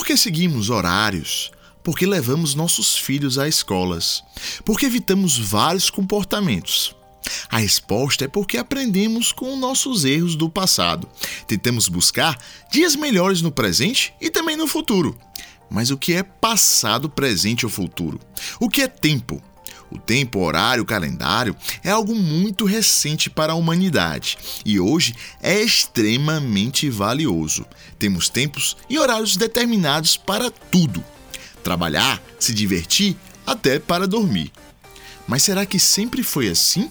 Por que seguimos horários? Porque levamos nossos filhos a escolas. Porque evitamos vários comportamentos. A resposta é porque aprendemos com nossos erros do passado. Tentamos buscar dias melhores no presente e também no futuro. Mas o que é passado, presente ou futuro? O que é tempo? O tempo, horário, calendário é algo muito recente para a humanidade e hoje é extremamente valioso. Temos tempos e horários determinados para tudo: trabalhar, se divertir, até para dormir. Mas será que sempre foi assim?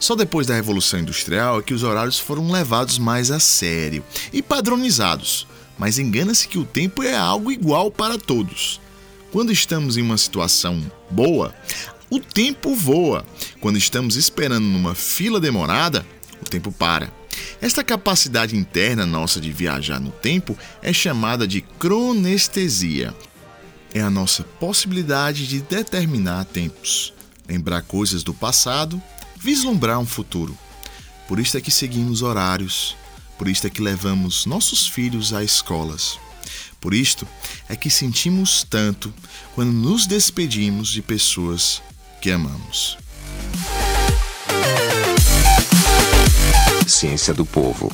Só depois da Revolução Industrial é que os horários foram levados mais a sério e padronizados. Mas engana-se que o tempo é algo igual para todos. Quando estamos em uma situação boa, o tempo voa. Quando estamos esperando numa fila demorada, o tempo para. Esta capacidade interna nossa de viajar no tempo é chamada de cronestesia. É a nossa possibilidade de determinar tempos, lembrar coisas do passado vislumbrar um futuro. Por isso é que seguimos horários, por isso é que levamos nossos filhos a escolas. Por isto é que sentimos tanto quando nos despedimos de pessoas que amamos. Ciência do povo.